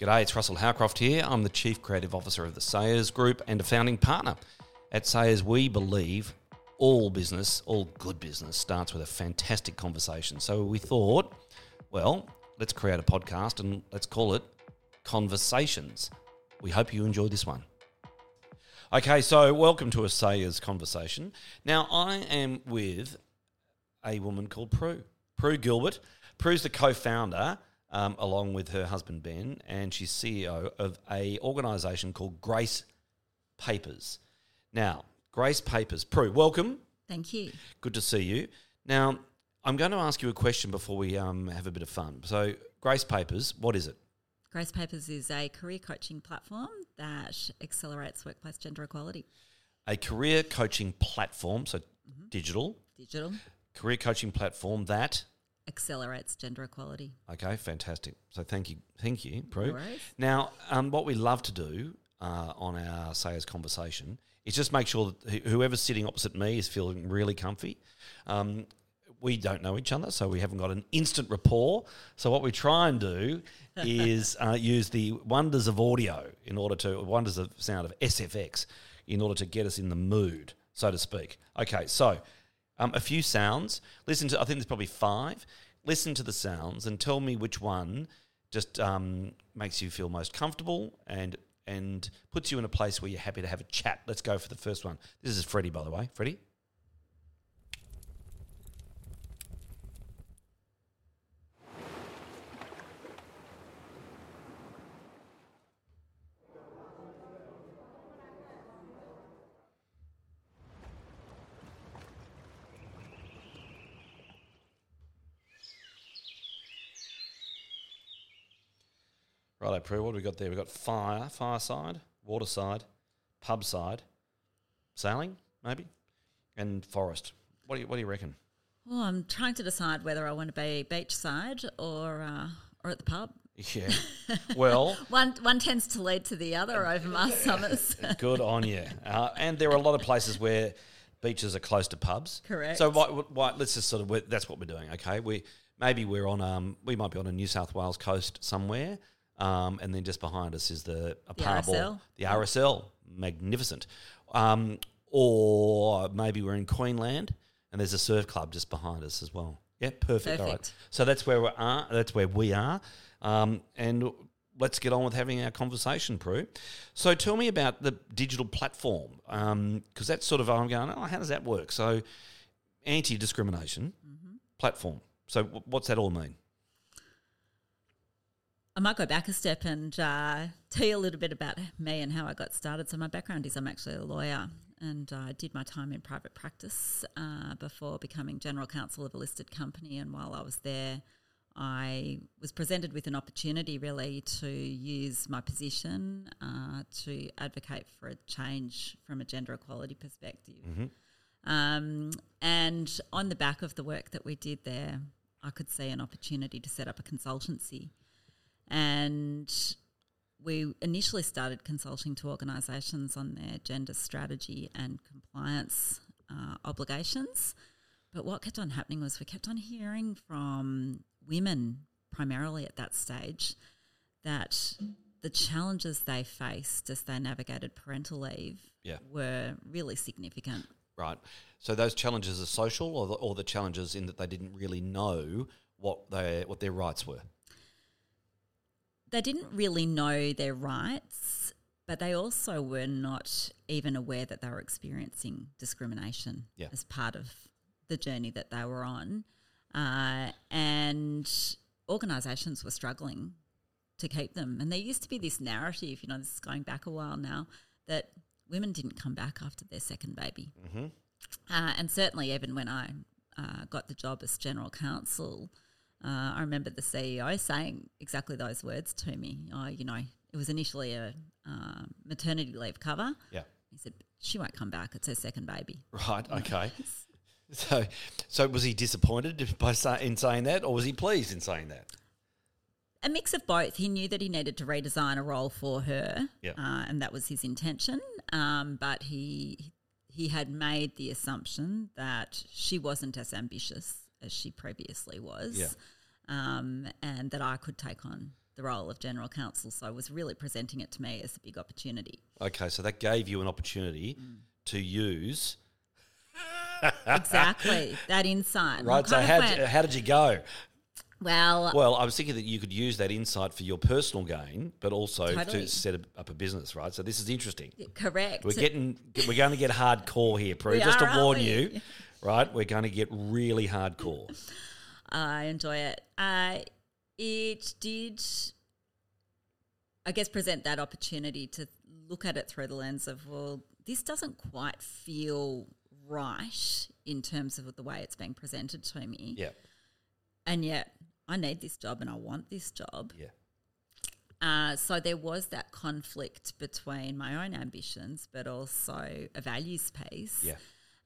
G'day, it's Russell Howcroft here. I'm the Chief Creative Officer of the Sayers Group and a founding partner. At Sayers, we believe all business, all good business, starts with a fantastic conversation. So we thought, well, let's create a podcast and let's call it Conversations. We hope you enjoy this one. Okay, so welcome to a Sayers conversation. Now, I am with a woman called Prue. Prue Gilbert. Prue's the co-founder, um, along with her husband Ben, and she's CEO of a organisation called Grace Papers. Now, Grace Papers. Prue, welcome. Thank you. Good to see you. Now, I'm going to ask you a question before we um, have a bit of fun. So, Grace Papers, what is it? Grace Papers is a career coaching platform that accelerates workplace gender equality. A career coaching platform, so digital, Digital career coaching platform that accelerates gender equality. Okay, fantastic. So thank you, thank you, Prue. No. Now, um, what we love to do uh, on our Sayers conversation is just make sure that whoever's sitting opposite me is feeling really comfy. Um, we don't know each other, so we haven't got an instant rapport. So what we try and do is uh, use the wonders of audio in order to wonders of sound of SFX in order to get us in the mood, so to speak. Okay, so um, a few sounds. Listen to. I think there's probably five. Listen to the sounds and tell me which one just um, makes you feel most comfortable and and puts you in a place where you're happy to have a chat. Let's go for the first one. This is Freddie, by the way. Freddie. Righto, Prue. What have we got there? We've got fire, fireside, waterside, pub side, sailing, maybe, and forest. What do you What do you reckon? Well, I'm trying to decide whether I want to be beachside or uh, or at the pub. Yeah. Well, One one tends to lead to the other over my summers. good on you. Uh, and there are a lot of places where beaches are close to pubs. Correct. So why, why, let's just sort of that's what we're doing. Okay. We maybe we're on um we might be on a New South Wales coast somewhere. Um, and then just behind us is the a The RSL. the RSL, magnificent. Um, or maybe we're in Queensland and there's a surf club just behind us as well. Yeah, perfect. All right. Perfect. So that's where we are. That's where we are. Um, and let's get on with having our conversation, Prue. So tell me about the digital platform because that's sort of I'm going. Oh, how does that work? So anti discrimination platform. So wh- what's that all mean? I might go back a step and uh, tell you a little bit about me and how I got started. So my background is I'm actually a lawyer, and I did my time in private practice uh, before becoming general counsel of a listed company. And while I was there, I was presented with an opportunity really to use my position uh, to advocate for a change from a gender equality perspective. Um, and on the back of the work that we did there, I could see an opportunity to set up a consultancy. And we initially started consulting to organisations on their gender strategy and compliance uh, obligations. But what kept on happening was we kept on hearing from women, primarily at that stage, that the challenges they faced as they navigated parental leave Yeah. were really significant. Right. So those challenges are social, or the, or the challenges in that they didn't really know what they what their rights were. They didn't really know their rights, but they also were not even aware that they were experiencing discrimination Yeah. as part of the journey that they were on. Uh, and organisations were struggling to keep them. And there used to be this narrative, you know, this is going back a while now, that women didn't come back after their second baby. Mm-hmm. Uh, and certainly, even when I uh, got the job as general counsel, uh, I remember the CEO saying exactly those words to me. Oh, you know, it was initially a uh, maternity leave cover. Yeah. He said, "She won't come back. It's her second baby." Right. Okay. So, so was he disappointed by say, in saying that, or was he pleased in saying that? A mix of both. He knew that he needed to redesign a role for her, Yeah. uh, and that was his intention. Um, but he he had made the assumption that she wasn't as ambitious as she previously was, Yeah. um, and that I could take on the role of general counsel. So I was really presenting it to me as a big opportunity. Okay, so that gave you an opportunity Mm. to use. Exactly that insight. Right, so how, went, how did you go? well, Well, I was thinking that you could use that insight for your personal gain, but also Totally. to set up a business, right? So this is interesting. correct. We're getting, we're going to get hardcore here, Prue. Just to warn we? you, right? We're going to get really hardcore. I enjoy it. Uh, it did, I guess, present that opportunity to look at it through the lens of, well, this doesn't quite feel right in terms of the way it's being presented to me. Yeah, And yet, I need this job and I want this job. yeah, Uh, so there was that conflict between my own ambitions, but also a values piece. yeah.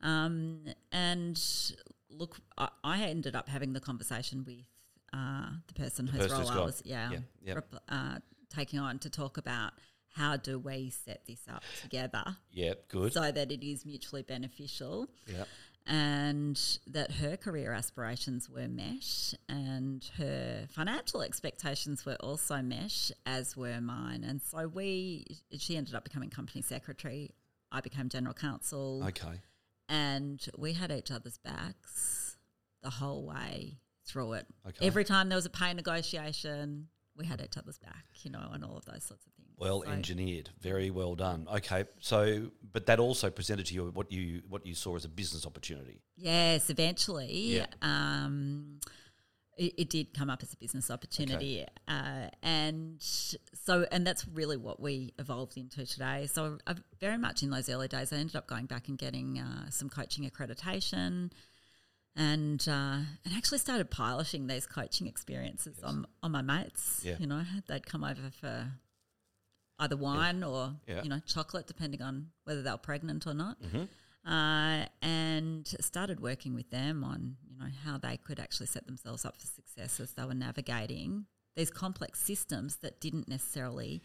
Um, and look, I, I ended up having the conversation with uh, the person whose person role I was, yeah, yeah, yeah. rep- uh, taking on to talk about how do we set this up together Yeah, good. so that it is mutually beneficial yeah. and that her career aspirations were met and her financial expectations were also met as were mine and so we she ended up becoming company secretary i became general counsel Okay. And we had each other's backs the whole way through it Okay. every time there was a pay negotiation we had each other's back you know and all of those sorts of things Well So- engineered, very well done. Okay, so but that also presented to you what you what you saw as a business opportunity. Yes, eventually. Yeah. Um, it, it did come up as a business opportunity, uh, and so and that's really what we evolved into today. So I, very much in those early days, I ended up going back and getting uh, some coaching accreditation, and uh, and actually started piloting these coaching experiences on on my mates. Yeah. You know, they'd come over for either wine or Yeah. you know chocolate, depending on whether they were pregnant or not Mhm. uh, and started working with them on you know how they could actually set themselves up for success as they were navigating these complex systems that didn't necessarily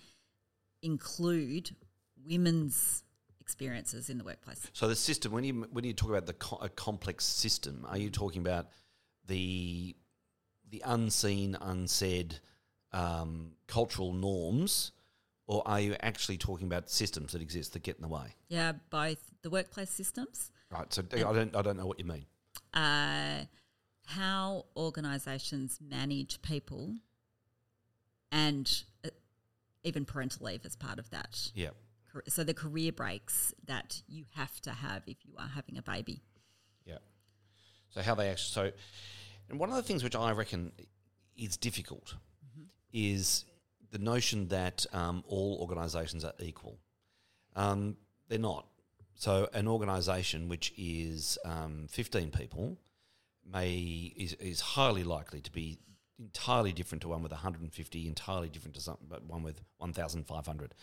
include women's experiences in the workplace. So the system, when you when you talk about the co- a complex system, are you talking about the the unseen, unsaid um, cultural norms, or are you actually talking about systems that exist that get in the way? Yeah, both the workplace systems, Right. So I don't I don't know what you mean. Uh, how organisations manage people, and uh, even parental leave as part of that. Yeah. So the career breaks that you have to have if you are having a baby. Yeah. So how they actually so, and one of the things which I reckon is difficult is the notion that um, all organisations are equal. Um, they're not. So an organisation which is um, fifteen people may is, is highly likely to be entirely different to one with 150, entirely different to some, but one with 1,500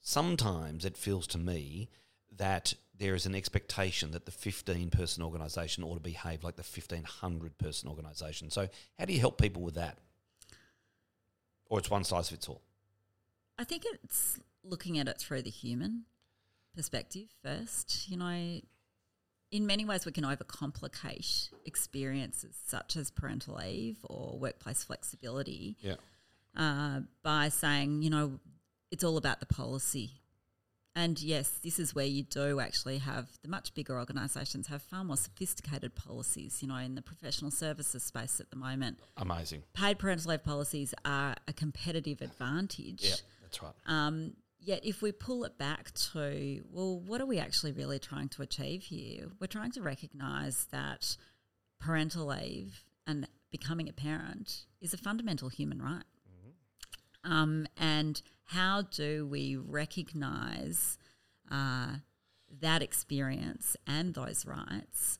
sometimes it feels to me that there is an expectation that the 15 person organisation ought to behave like the 1500 person organisation. So, how do you help people with that? Or it's one size fits all? I think it's looking at it through the human perspective first. You know, in many ways, we can overcomplicate experiences such as parental leave or workplace flexibility Yeah. uh, by saying, you know, it's all about the policy. And yes, this is where you do actually have the much bigger organisations have far more sophisticated policies. You know, in the professional services space at the moment, Amazing. paid parental leave policies are a competitive advantage. Yeah, that's right. Um, yet, if we pull it back to, well, what are we actually really trying to achieve here? We're trying to recognise that parental leave and becoming a parent is a fundamental human right. Um, and how do we recognise uh, that experience and those rights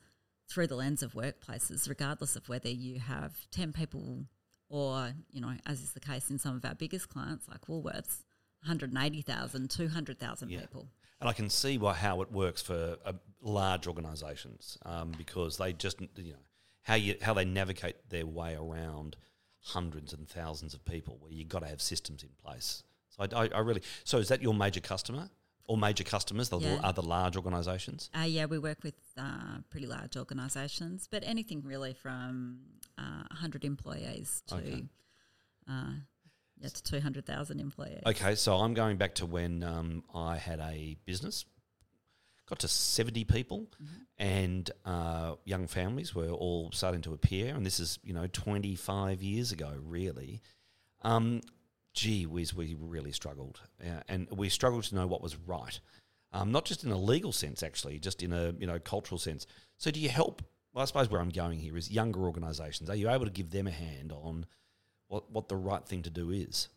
through the lens of workplaces, regardless of whether you have 10 people or, you know, as is the case in some of our biggest clients like Woolworths, 180,000, 200,000 Yeah. people. And I can see why how it works for uh, large organisations um, because they just you know how you how they navigate their way around hundreds and thousands of people where you've got to have systems in place. So I, I, I really so is that your major customer or major customers the Yeah. other large organisations? Uh, yeah, we work with uh, pretty large organisations, but anything really from uh, 100 employees to Okay. Yeah, to 200,000 employees. Okay, so I'm going back to when um, I had a business, got to 70 people, and uh, young families were all starting to appear. And this is, you know, 25 years ago, really. Um, gee whiz, we really struggled. Uh, and we struggled to know what was right. Um, not just in a legal sense, actually, just in a you know cultural sense. So, do you help? Well, I suppose where I'm going here is younger organisations. Are you able to give them a hand on what what the right thing to do is?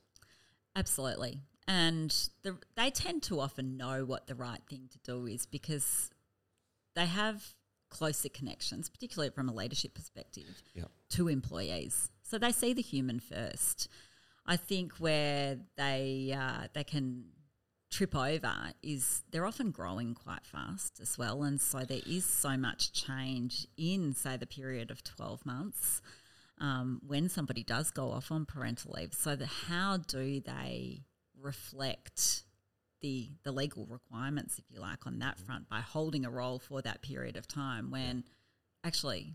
Absolutely. And the, they tend to often know what the right thing to do is because they have closer connections, particularly from a leadership perspective, Yeah. to employees. So they see the human first. I think where they uh, they can trip over is they're often growing quite fast as well, and so there is so much change in say the period of twelve months um, when somebody does go off on parental leave. So that how do they reflect the the legal requirements, if you like, on that front by holding a role for that period of time when actually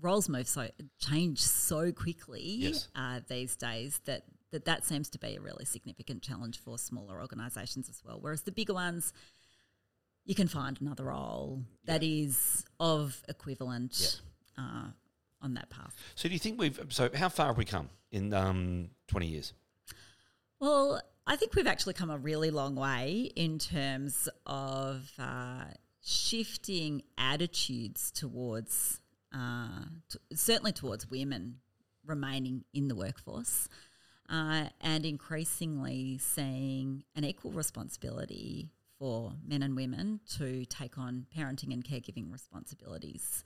roles move so change so quickly Yes. uh, these days that, that that seems to be a really significant challenge for smaller organisations as well. Whereas the bigger ones, you can find another role that is of equivalent uh, on that path. So do you think we've so how far have we come in um, twenty years? Well, I think we've actually come a really long way in terms of uh, shifting attitudes towards, uh, t- certainly towards women remaining in the workforce, uh, and increasingly seeing an equal responsibility for men and women to take on parenting and caregiving responsibilities.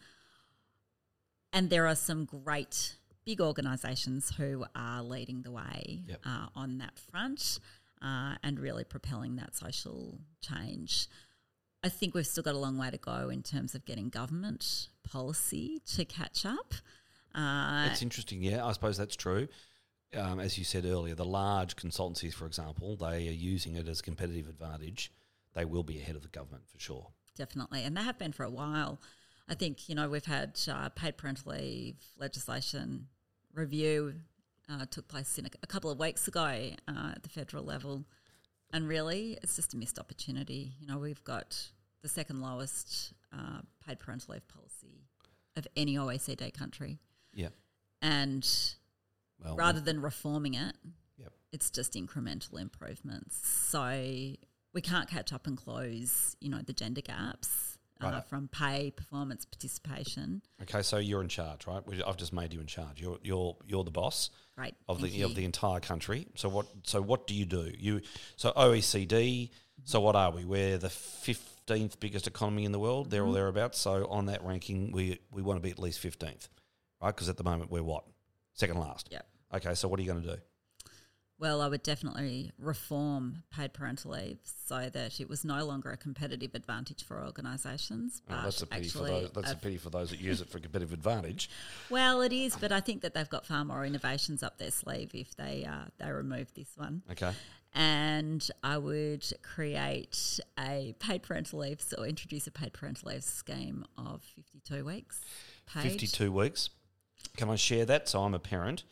And there are some great big organisations who are leading the way Yep. uh, on that front uh, and really propelling that social change. I think we've still got a long way to go in terms of getting government policy to catch up. Uh, It's interesting, yeah. I suppose that's true. Um, as you said earlier, the large consultancies, for example, they are using it as a competitive advantage. They will be ahead of the government for sure. Definitely, and they have been for a while. I think you know we've had uh, paid parental leave legislation review uh, took place in a, a couple of weeks ago uh, at the federal level, and really it's just a missed opportunity. You know we've got the second lowest uh, paid parental leave policy of any OECD country, Yeah. and Well, rather than reforming it, Yep. it's just incremental improvements. So we can't catch up and close, you know, the gender gaps uh, from pay, performance, participation. Okay, so you're in charge, right? I've just made you in charge. You're you're you're the boss Great. of thank the you. of the entire country. So what so what do you do? You so OECD. So what are we? We're the fifteenth biggest economy in the world, there or Mm-hmm. thereabouts. So on that ranking, we we want to be at least fifteenth, right? Because at the moment we're what second last. Yep. Okay, so what are you going to do? Well, I would definitely reform paid parental leave so that it was no longer a competitive advantage for organisations. Oh, But that's a pity for actually those. That's a pity for those that use it for competitive advantage. well, it is, but I think that they've got far more innovations up their sleeve if they uh, they remove this one. Okay. and I would create a paid parental leave or introduce a paid parental leave scheme of 52 weeks paid. 52 weeks. Can I share that? So I'm a parent.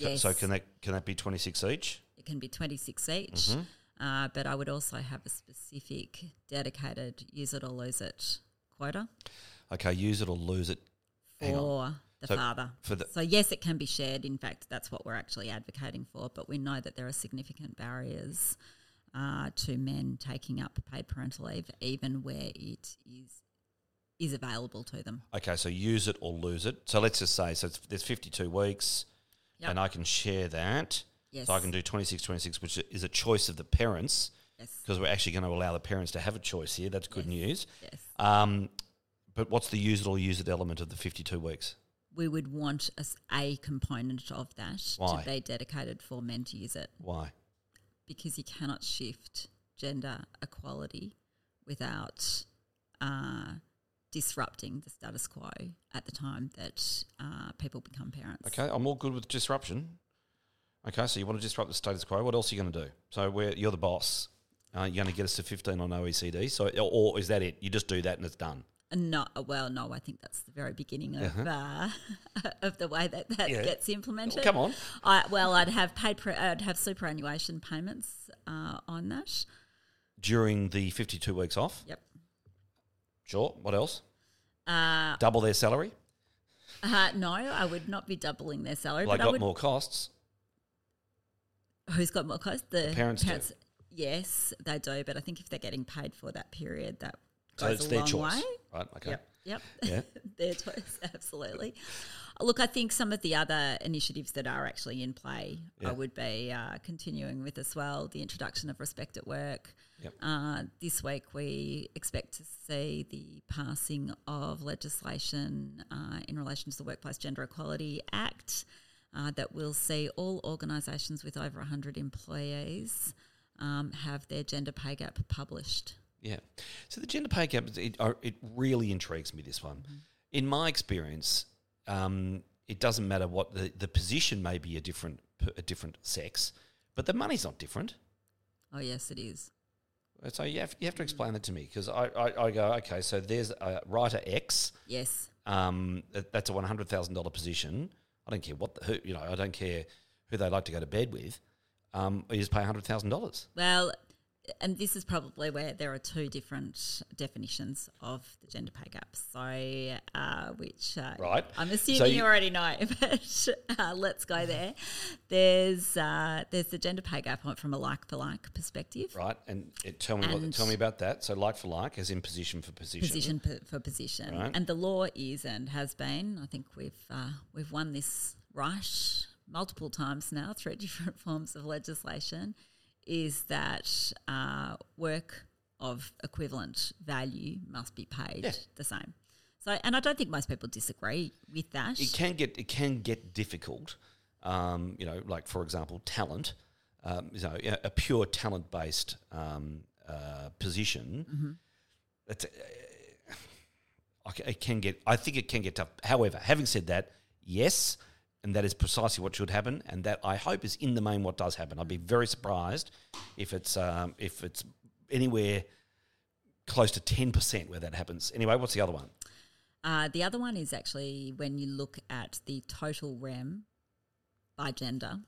Ca- So can that can that be 26 each? It can be 26 each, Mm-hmm. uh, but I would also have a specific dedicated use it or lose it quota Okay, use it or lose it. For the So father. for the- so yes, it can be shared. In fact, that's what we're actually advocating for. But we know that there are significant barriers uh, to men taking up paid parental leave, even where it is is available to them. Okay, so use it or lose it. So let's just say so it's, there's 52 weeks Yep. and I can share that. Yes. So I can do 26 26 which is a choice of the parents Yes. because we're actually going to allow the parents to have a choice here. That's good Yes. news. Yes. Um, but what's the use it or use it element of the 52 weeks? We would want a component of that Why? to be dedicated for men to use it Why? because you cannot shift gender equality without uh, disrupting the status quo at the time that uh, people become parents. Okay, I'm all good with disruption. Okay, so you want to disrupt the status quo. What else are you going to do? So we're, you're the boss. Uh, you're going to get us to 15 on OECD. So, or is that it? You just do that and it's done. No, well, no. I think that's the very beginning of uh, of the way that that Uh-huh. Yeah. gets implemented. Come on. I, well, I'd have paid. Pre- I'd have superannuation payments uh, on that. During the 52 weeks off? Yep. Sure. What else? Uh, Double their salary? uh, no, I would not be doubling their salary. Well, but I got would. more costs. Who's got more costs? The, parents do. Yes, they do. But I think if they're getting paid for that period, that So goes it's a their long choice. way. Right. Okay. Yep. Yep. Yeah. Their choice, absolutely. Look, I think some of the other initiatives that are actually in play, Yeah. I would be uh, continuing with as well. The introduction of respect at work. Yep. Uh, this week, we expect to see the passing of legislation uh, in relation to the Workplace Gender Equality Act uh, that will see all organisations with over 100 employees um, have their gender pay gap published. Yeah. So the gender pay gap, it, uh, it really intrigues me, this one. Mm-hmm. In my experience, um, it doesn't matter what the, the position may be a different, a different sex, but the money's not different. Oh, yes, it is. So you have, you have to explain that to me because I, I, I go, okay, so there's a writer X, Yes. um, that, that's a $100,000 position. I don't care what the, who, you know, I don't care who they like to go to bed with. Um, you just pay $100,000. Well, and this is probably where there are two different definitions of the gender pay gap. So, uh, which uh, Right. I'm assuming So you, you- already know, but uh, let's go there. There's uh, there's the gender pay gap from a like for like perspective. Right, and it, tell me what, tell me about that. So like for like, as in position for position. Position per, for position, Right. and the law is and has been. I think we've uh, we've won this right multiple times now through different forms of legislation. Is that uh, work of equivalent value must be paid Yeah. the same? So, and I don't think most people disagree with that. It can get it can get difficult. Um, you know, like for example, talent. Um, you know, a pure talent based um, uh, position. It's, uh, it can get. I think it can get tough. However, having said that, yes, and that is precisely what should happen, and that I hope is in the main what does happen. I'd be very surprised if it's um, if it's anywhere close to ten percent where that happens. Anyway, what's the other one? Uh, the other one is actually when you look at the total REM by gender,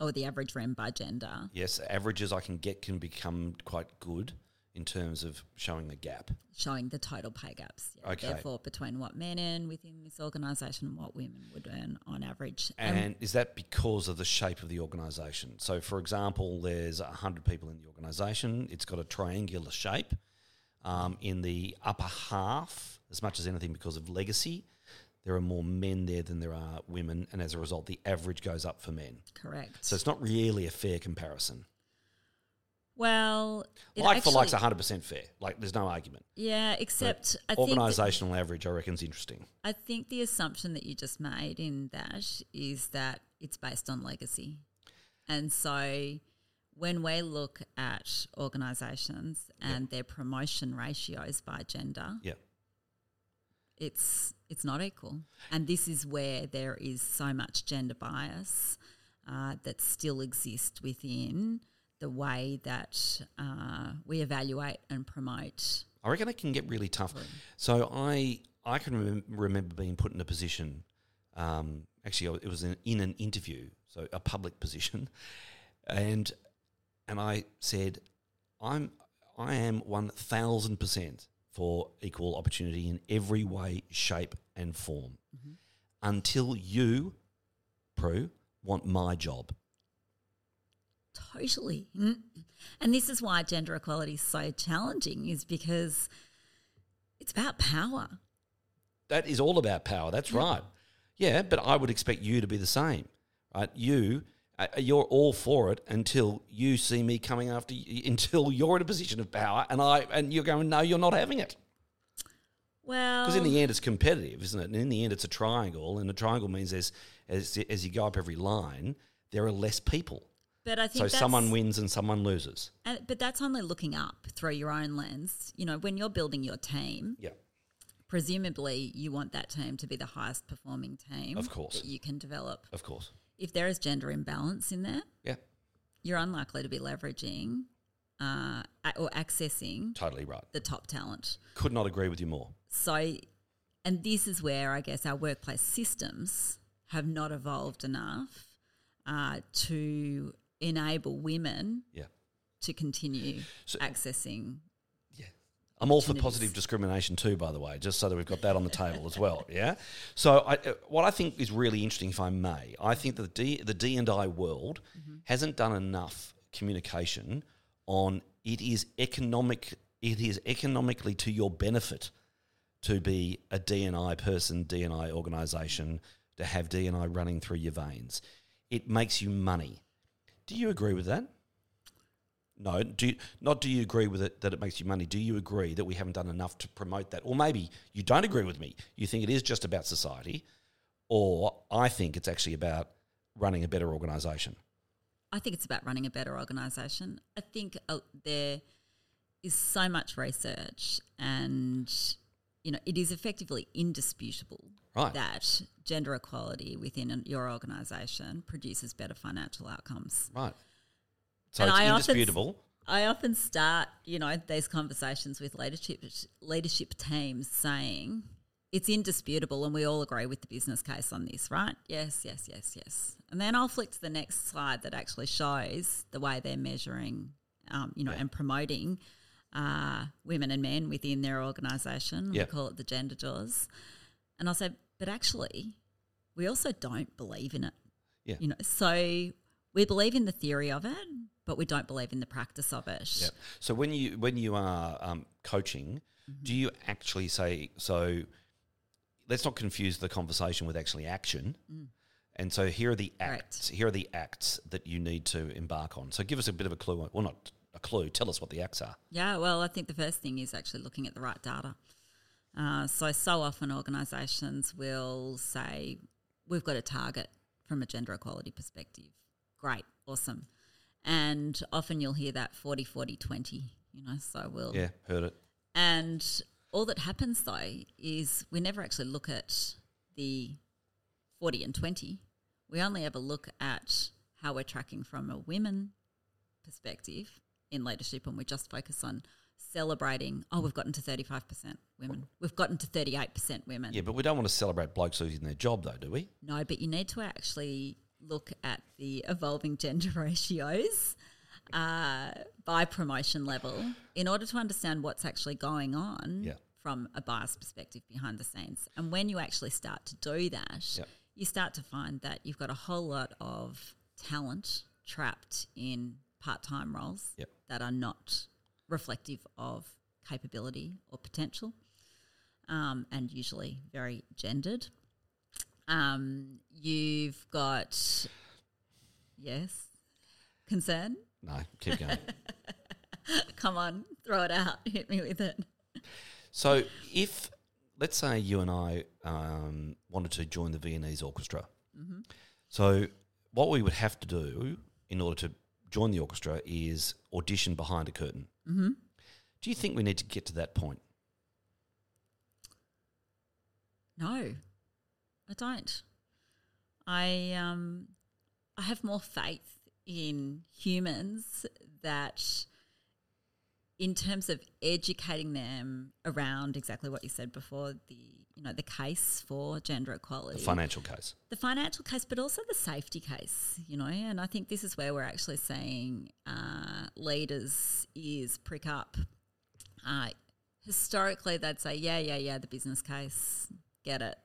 or the average REM by gender, Yes, averages I can get can become quite good in terms of showing the gap. showing the total pay gaps. Yeah, Okay. Therefore, between what men earn within this organisation and what women would earn on average. And is that because of the shape of the organisation? So, for example, there's 100 people in the organisation, it's got a triangular shape. Um, in the upper half, as much as anything because of legacy, there are more men there than there are women, and as a result, the average goes up for men. correct. So, it's not really a fair comparison. Well, like for like's actually- 100% fair. Like, there's no argument. Yeah, except I think Organisational average, I reckon, is interesting. I think the assumption that you just made in that is that it's based on legacy. And so when we look at organisations and their promotion ratios by gender, Yeah. it's it's not equal. And this is where there is so much gender bias uh, that still exists within the way that uh, we evaluate and promote. I reckon it can get really tough. So I I can remem- remember being put in a position. Um, actually, it was in, in an interview, so a public position, and and I said, I'm I am one thousand percent for equal opportunity in every way, shape, and form. Until you, Prue, want my job. Totally. And this is why gender equality is so challenging, is because it's about power. That is all about power. That's right. Yeah, but I would expect you to be the same, right? You, uh, you're all for it until you see me coming after you, until you're in a position of power, and I and you're going, no, you're not having it. Well, Because in the end, it's competitive, isn't it? And in the end, it's a triangle, and a triangle means as as as you go up every line, there are less people. But I think So someone wins and someone loses. and, but that's only looking up through your own lens. You know, when you're building your team, Yeah, presumably you want that team to be the highest performing team Of course. that you can develop. of course. If there is gender imbalance in there, Yeah, you're unlikely to be leveraging uh, or accessing Totally right. the top talent. Could not agree with you more. So, and this is where I guess our workplace systems have not evolved enough uh, to enable women Yeah. to continue So- accessing. I'm all for positive discrimination too, by the way, just so that we've got that on the table as well. Yeah. So, I, uh, what I think is really interesting, if I may, I think that the D, the D and I world hasn't done enough communication on it is economic. It is economically to your benefit to be a DNI person, DNI organisation, to have DNI running through your veins. It makes you money. Do you agree with that? No, do you, not do you agree with it that it makes you money? Do you agree that we haven't done enough to promote that? Or maybe you don't agree with me. You think it is just about society, or I think it's actually about running a better organisation. I think it's about running a better organisation. I think uh, there is so much research, and you know, it is effectively indisputable Right. that gender equality within your organisation produces better financial outcomes. Right. So And it's I often indisputable. I often start, you know, these conversations with leadership leadership teams saying it's indisputable, and we all agree with the business case on this, right? Yes, yes, yes, yes. And then I'll flick to the next slide that actually shows the way they're measuring, um, you know, and promoting uh, women and men within their organisation. Yeah. We call it the gender jaws. And I'll say, but actually, we also don't believe in it. Yeah. You know, so we believe in the theory of it, but we don't believe in the practice of it. Yeah. So when you when you are um, coaching, Mm-hmm. do you actually say so? Let's not confuse the conversation with actually action. And so here are the Mm. Acts. Here are the acts that you need to embark on. So give us a bit of a clue. Well, not a clue. Tell us what the acts are. Yeah, well, I think the first thing is actually looking at the right data. Uh, so, so often organisations will say, we've got a target from a gender equality perspective. Great, awesome. And often you'll hear that 40, 40, 20, you know, so we'll. Yeah, heard it. And all that happens though is we never actually look at the 40 and 20. We only ever look at how we're tracking from a women perspective in leadership and we just focus on celebrating, oh, we've gotten to 35% women. We've gotten to 38% women. Yeah, but we don't want to celebrate blokes losing their job, though, do we? No, but you need to actually look at the evolving gender ratios uh, by promotion level in order to understand what's actually going on Yeah. from a bias perspective behind the scenes. And when you actually start to do that, Yeah. you start to find that you've got a whole lot of talent trapped in part time roles that are not reflective of capability or potential, um, and usually very gendered. Um, you've got yes, concern. No, keep going. Come on, throw it out. Hit me with it. so if, let's say you and I um, wanted to join the Viennese Orchestra, Mm-hmm. so what we would have to do in order to join the orchestra is audition behind a curtain. Mm-hmm. Do you think we need to get to that point? No, I don't. I um, I have more faith in humans that, in terms of educating them around exactly what you said before, the you know the case for gender equality, The financial case. the financial case, but also the safety case, you know. And I think this is where we're actually seeing uh, leaders' ears prick up. Uh, historically, they'd say, "Yeah, yeah, yeah, the business case, get it,"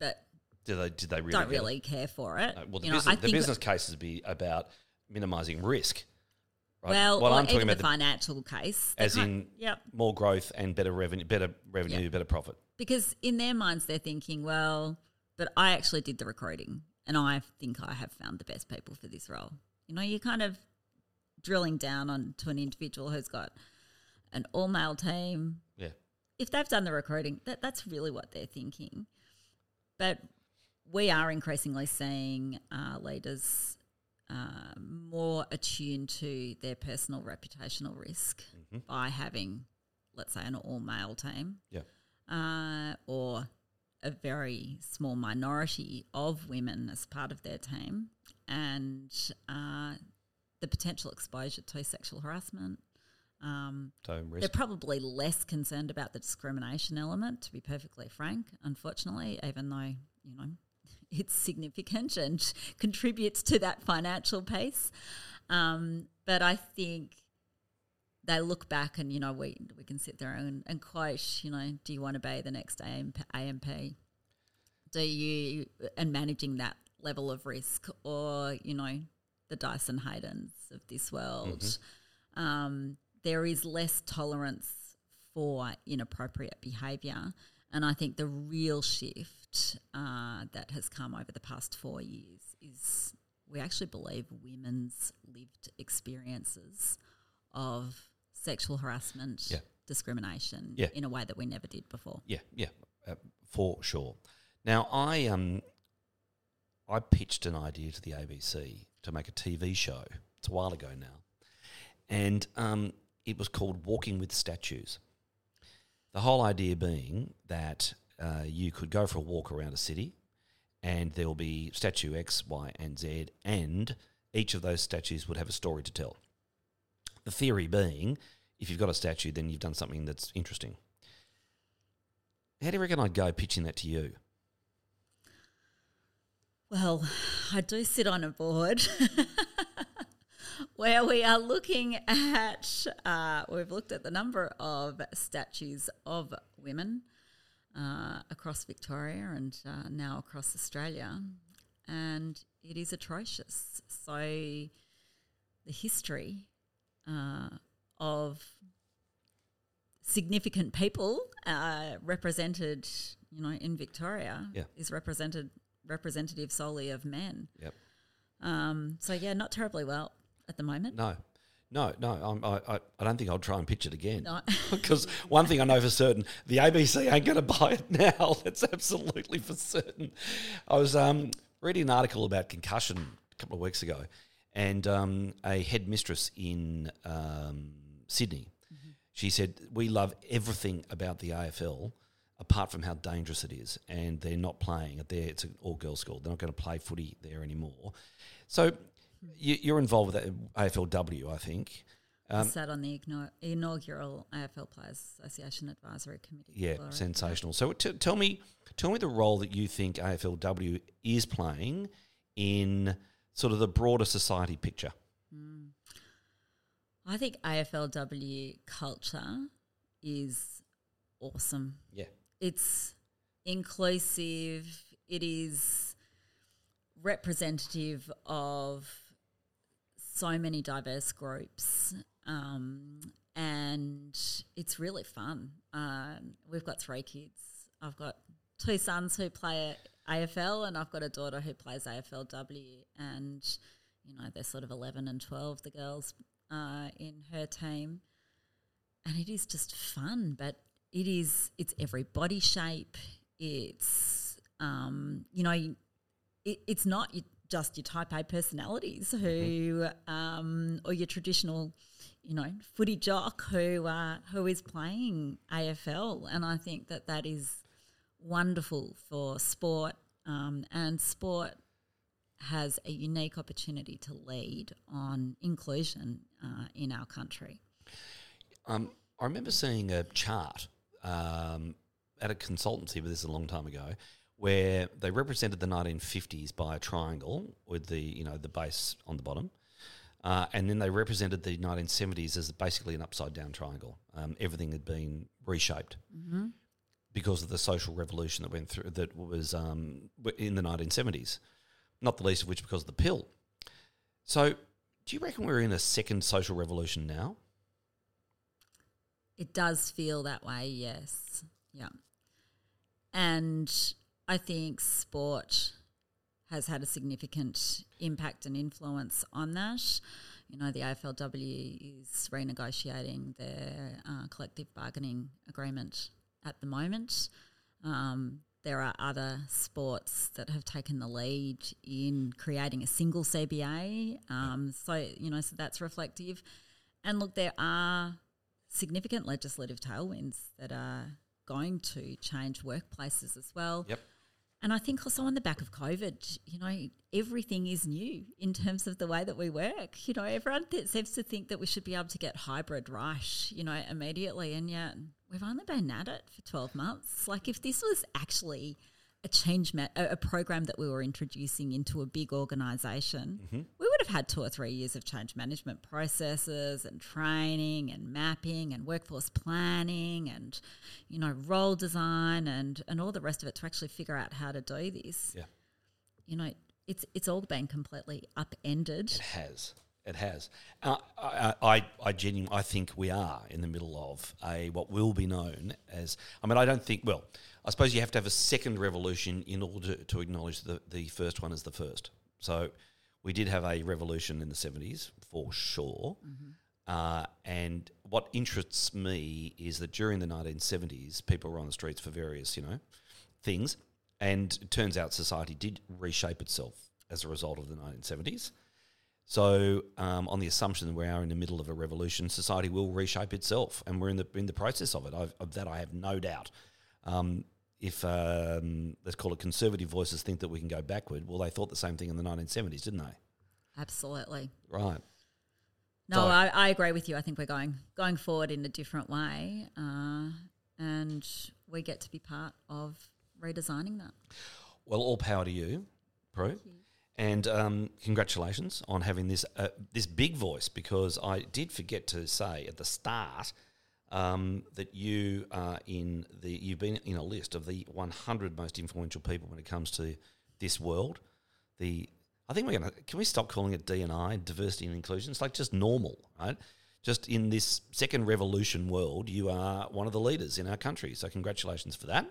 but Did they, did they really don't really care for it. No, well, the, You know, business, I the business cases be about minimising risk. Right? Well, or I'm talking about the financial case, as in yep. more growth and better revenue, better revenue, Yeah. better profit. because in their minds they're thinking, well, but I actually did the recruiting, and I think I have found the best people for this role. You know, you're kind of drilling down onto an individual who's got an all male team. Yeah. If they've done the recruiting, that that's really what they're thinking. But we are increasingly seeing uh, leaders uh, more attuned to their personal reputational risk Mm-hmm. by having, let's say, an all male team Yeah. uh, or a very small minority of women as part of their team, and uh, the potential exposure to sexual harassment, Um, So they're probably less concerned about the discrimination element, to be perfectly frank, unfortunately, even though, you know, it's significant and contributes to that financial piece. Um, but I think they look back and, you know, we, we can sit there and, and quote, you know, do you want to be the next AMP? AMP? Do you, and managing that level of risk or, you know, the Dyson Heydons of this world. Um, there is less tolerance for inappropriate behaviour. And I think the real shift uh, that has come over the past four years is we actually believe women's lived experiences of sexual harassment, Yeah. discrimination Yeah. in a way that we never did before. Yeah, yeah, uh, for sure. Now, I um, I pitched an idea to the ABC to make a TV show. It's a while ago now, and um, it was called Walking with Statues. The whole idea being that uh, you could go for a walk around a city, and there will be statue X, Y, and Z, and each of those statues would have a story to tell. The theory being, if you've got a statue, then you've done something that's interesting. How do you reckon I'd go pitching that to you? Well, I do sit on a board where we are looking at, uh, we've looked at the number of statues of women uh, across Victoria and uh, now across Australia, and it is atrocious. So, the history uh, of significant people uh, represented, you know, in Victoria Yeah. is represented representative solely of men. Yep. Um, so yeah, not terribly well at the moment. No, no, no. I'm, I, I, I don't think I'll try and pitch it again. No. Because one thing I know for certain, the ABC ain't going to buy it now. That's absolutely for certain. I was um, reading an article about concussion a couple of weeks ago, and um, a headmistress in um, Sydney, she said, "We love everything about the AFL." Apart from how dangerous it is, and they're not playing it there. It's an all-girls school. They're not going to play footy there anymore. So you, you're involved with AFLW, I think. I um, sat on the inaugural AFL Players Association Advisory Committee. Yeah, sensational. So t- tell me, tell me the role that you think AFLW is playing in sort of the broader society picture. Mm. I think AFLW culture is awesome. Yeah, It's inclusive. It is representative of so many diverse groups, um, and it's really fun. Um, we've got three kids. I've got two sons who play AFL, and I've got a daughter who plays AFLW, and you know they're sort of eleven and twelve. The girls uh, in her team, and it is just fun. But it is it's every body shape. It's um, you know it, it's not just your type A personalities who um, or your traditional you know footy jock who uh, who is playing AFL, and I think that that is wonderful for sport um, and sport has a unique opportunity to lead on inclusion uh, in our country. um, I remember seeing a chart um, at a consultancy, but this is a long time ago, where they represented the 1950s by a triangle with the you know the base on the bottom. Uh, and then they represented the 1970s as basically an upside down triangle. Um, everything had been reshaped because of the social revolution that went through that was um, in the 1970s. Not the least of which because of the pill. So, do you reckon we're in a second social revolution now? It does feel that way, yes. Yeah. And I think sport has had a significant impact and influence on that. You know, the AFLW is renegotiating their uh, collective bargaining agreement at the moment. Um, there are other sports that have taken the lead in creating a single CBA. Um, so, you know, so that's reflective. And look, there are significant legislative tailwinds that are going to change workplaces as well. Yep. And I think also on the back of COVID, you know, everything is new in terms of the way that we work. You know, everyone th- seems to think that we should be able to get hybrid right, you know, immediately. And yet we've only been at it for 12 months. Like, if this was actually a change, ma- a, a program that we were introducing into a big organization, we would have had two or three years of change management processes and training and mapping and workforce planning and, you know, role design and, and all the rest of it to actually figure out how to do this. Yeah. You know, it's it's all been completely upended. It has. It has. Uh, I, I, I genuinely, I think we are in the middle of a what will be known as. I mean, I don't think. Well, I suppose you have to have a second revolution in order to, to acknowledge the the first one as the first. So, we did have a revolution in the seventies for sure. Uh, and what interests me is that during the 1970s, people were on the streets for various, you know, things. And it turns out society did reshape itself as a result of the 1970s. So, um, on the assumption that we are in the middle of a revolution, society will reshape itself, and we're in the in the process of it. I've, of that, I have no doubt. Um, if um, let's call it conservative voices think that we can go backward, well, they thought the same thing in the 1970s, didn't they? Absolutely. Right. No, So- I, I agree with you. I think we're going going forward in a different way, uh, and we get to be part of redesigning that. Well, all power to you, Prue, and um, congratulations on having this uh, this big voice. Because I did forget to say at the start um, that you are in the you've been in a list of the 100 most influential people when it comes to this world. The I think we're gonna can we stop calling it D and I diversity and inclusion? It's like just normal, right? Just in this second revolution world, you are one of the leaders in our country. So congratulations for that.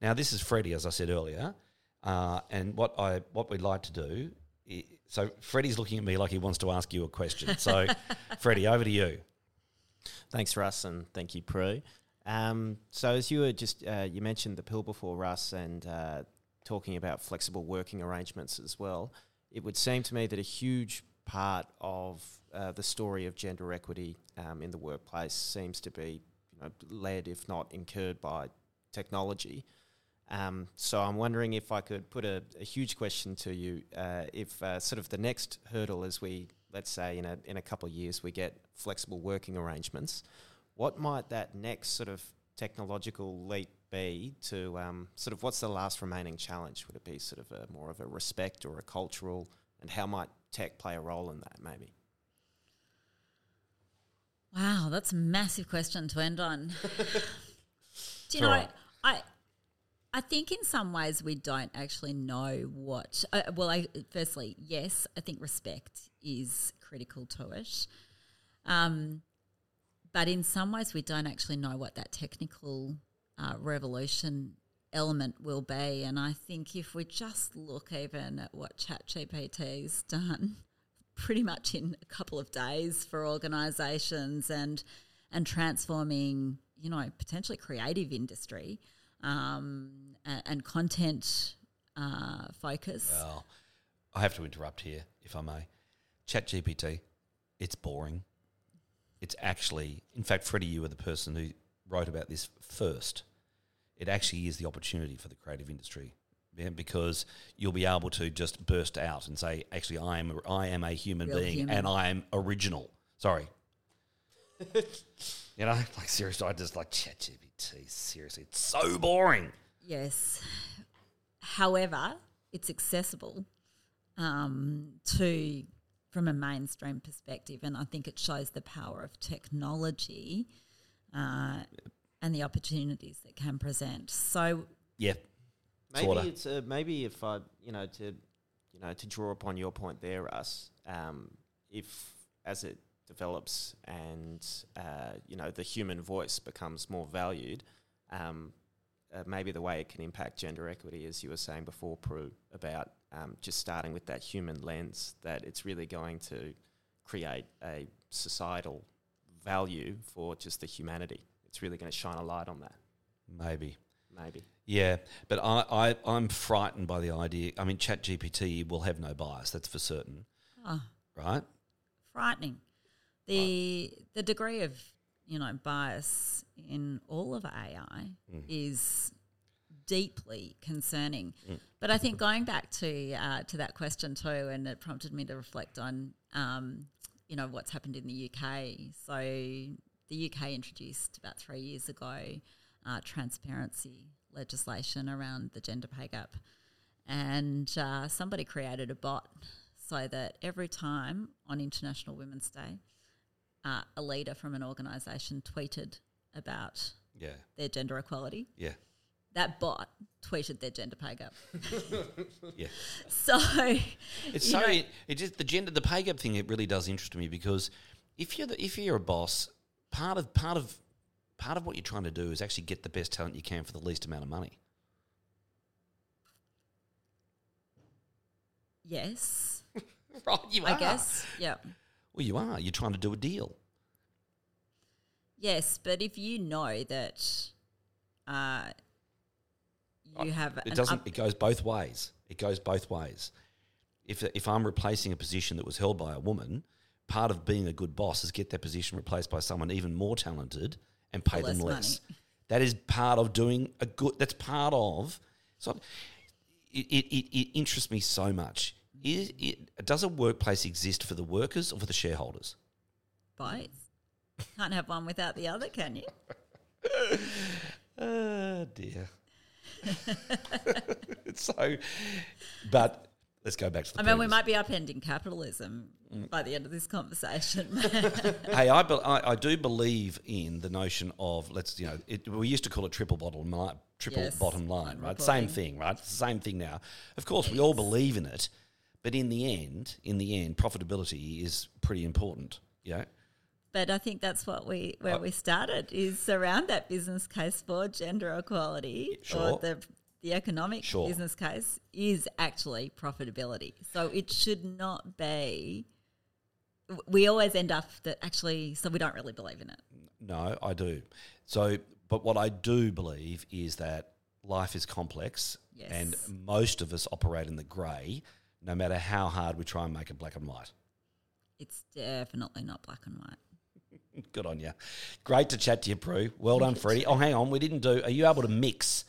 Now, this is Freddie, as I said earlier, uh, and what I what we'd like to do. So Freddie's looking at me like he wants to ask you a question. So, Freddie, over to you. Thanks, Rus, and thank you, Prue. Um, so, as you were just, uh, you mentioned the pill before, Rus, and uh, talking about flexible working arrangements as well. It would seem to me that a huge part of uh, the story of gender equity um, in the workplace seems to be, you know, led, if not incurred, by technology. Um, so I'm wondering if I could put a, a huge question to you. Uh, if uh, sort of the next hurdle as we, let's say in a, in a couple of years, we get flexible working arrangements, what might that next sort of technological leap be to um, sort of what's the last remaining challenge? Would it be sort of a, more of a respect or a cultural, and how might tech play a role in that maybe? Wow, that's a massive question to end on. Do you know, right. I I think in some ways we don't actually know what. Uh, well, I firstly, yes, I think respect is critical to it. Um, but in some ways, we don't actually know what that technical uh, revolution element will be. And I think if we just look even at what ChatGPT's done, pretty much in a couple of days for organisations and and transforming, you know, potentially creative industry um, and, and content uh, focus. Well, I have to interrupt here, if I may. Chat GPT, it's boring. It's actually, in fact, Freddie, you were the person who wrote about this first. It actually is the opportunity for the creative industry. Yeah, because you'll be able to just burst out and say, "Actually, I am I am a human Real being, human. and I am original." Sorry, you know, like seriously, I just like ChatGPT. Seriously, it's so boring. Yes. However, it's accessible um, to from a mainstream perspective, and I think it shows the power of technology uh, and the opportunities that can present. So, Yeah, Maybe Sorta. it's uh, maybe if I you know to you know to draw upon your point there, Rus. Um, if as it develops and uh, you know the human voice becomes more valued, um, uh, maybe the way it can impact gender equity, as you were saying before, Prue, about um, just starting with that human lens, that it's really going to create a societal value for just the humanity. It's really going to shine a light on that. maybe. Maybe. Yeah, but I, I, I'm frightened by the idea. I mean, ChatGPT will have no bias, that's for certain, oh, right? frightening. The the degree of you know bias in all of AI Mm. is deeply concerning. But I think going back to uh, to that question too, and it prompted me to reflect on um, you know what's happened in the UK. So the UK introduced about three years ago uh, transparency legislation around the gender pay gap, and uh, somebody created a bot so that every time on International Women's Day, uh, a leader from an organisation tweeted about Yeah. their gender equality, Yeah. that bot tweeted their gender pay gap. Yeah. So It's so know- it, it just the gender the pay gap thing. It really does interest me because if you're the, if you're a boss, part of part of part of what you're trying to do is actually get the best talent you can for the least amount of money. yes, Right, you I guess. Yeah. Well, you are. You're trying to do a deal. Yes, but if you know that uh, you have It doesn't. up- it goes both ways. It goes both ways. If if I'm replacing a position that was held by a woman, part of being a good boss is get that position replaced by someone even more talented and pay For them less less. money. That is part of doing a good. That's part of. So it, it, it interests me so much. Is it, does a workplace exist for the workers or for the shareholders? both. Can't have one without the other, can you? Oh dear. so, but let's go back to the. I mean, we might be upending capitalism Mm. by the end of this conversation. hey, I, be, I I do believe in the notion of let's you know it, we used to call it triple bottom line, triple Yes, bottom line, right? Same thing, right? It's the same thing now. Of course, we all believe in it, but in the end, in the end, profitability is pretty important. Yeah, but I think that's what we where I- we uh, started is around that business case for gender equality Sure. or the the economic Sure. business case is actually profitability. So it should not be. We always end up that actually, so we don't really believe in it. no, I do. So, but what I do believe is that life is complex, Yes. and most of us operate in the grey, no matter how hard we try and make it black and white. It's definitely not black and white. Good on you. Great to chat to you, Prue. Well done, Freddie. Oh, hang on. We didn't do. Are you able to mix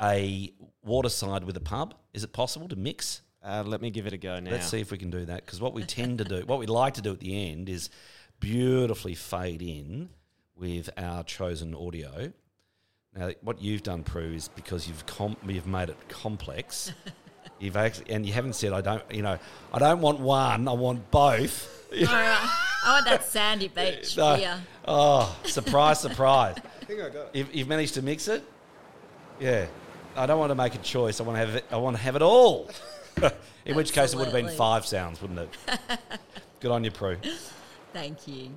a waterside with a pub? Is it possible to mix? Uh, let me give it a go now. Let's see if we can do that. Because what we tend to do, what we like to do at the end is beautifully fade in with our chosen audio. Now, what you've done, Prue, is because you've com- you've made it complex. You've actually, and you haven't said, "I don't," you know, I don't want one. I want both. All right. I want that sandy beach No. beer. Oh, surprise, surprise. I think I got it. You've, you've managed to mix it. Yeah, I don't want to make a choice. I want to have it. I want to have it all. In which case, it would have been five sounds, wouldn't it? Good on you, Prue. Thank you.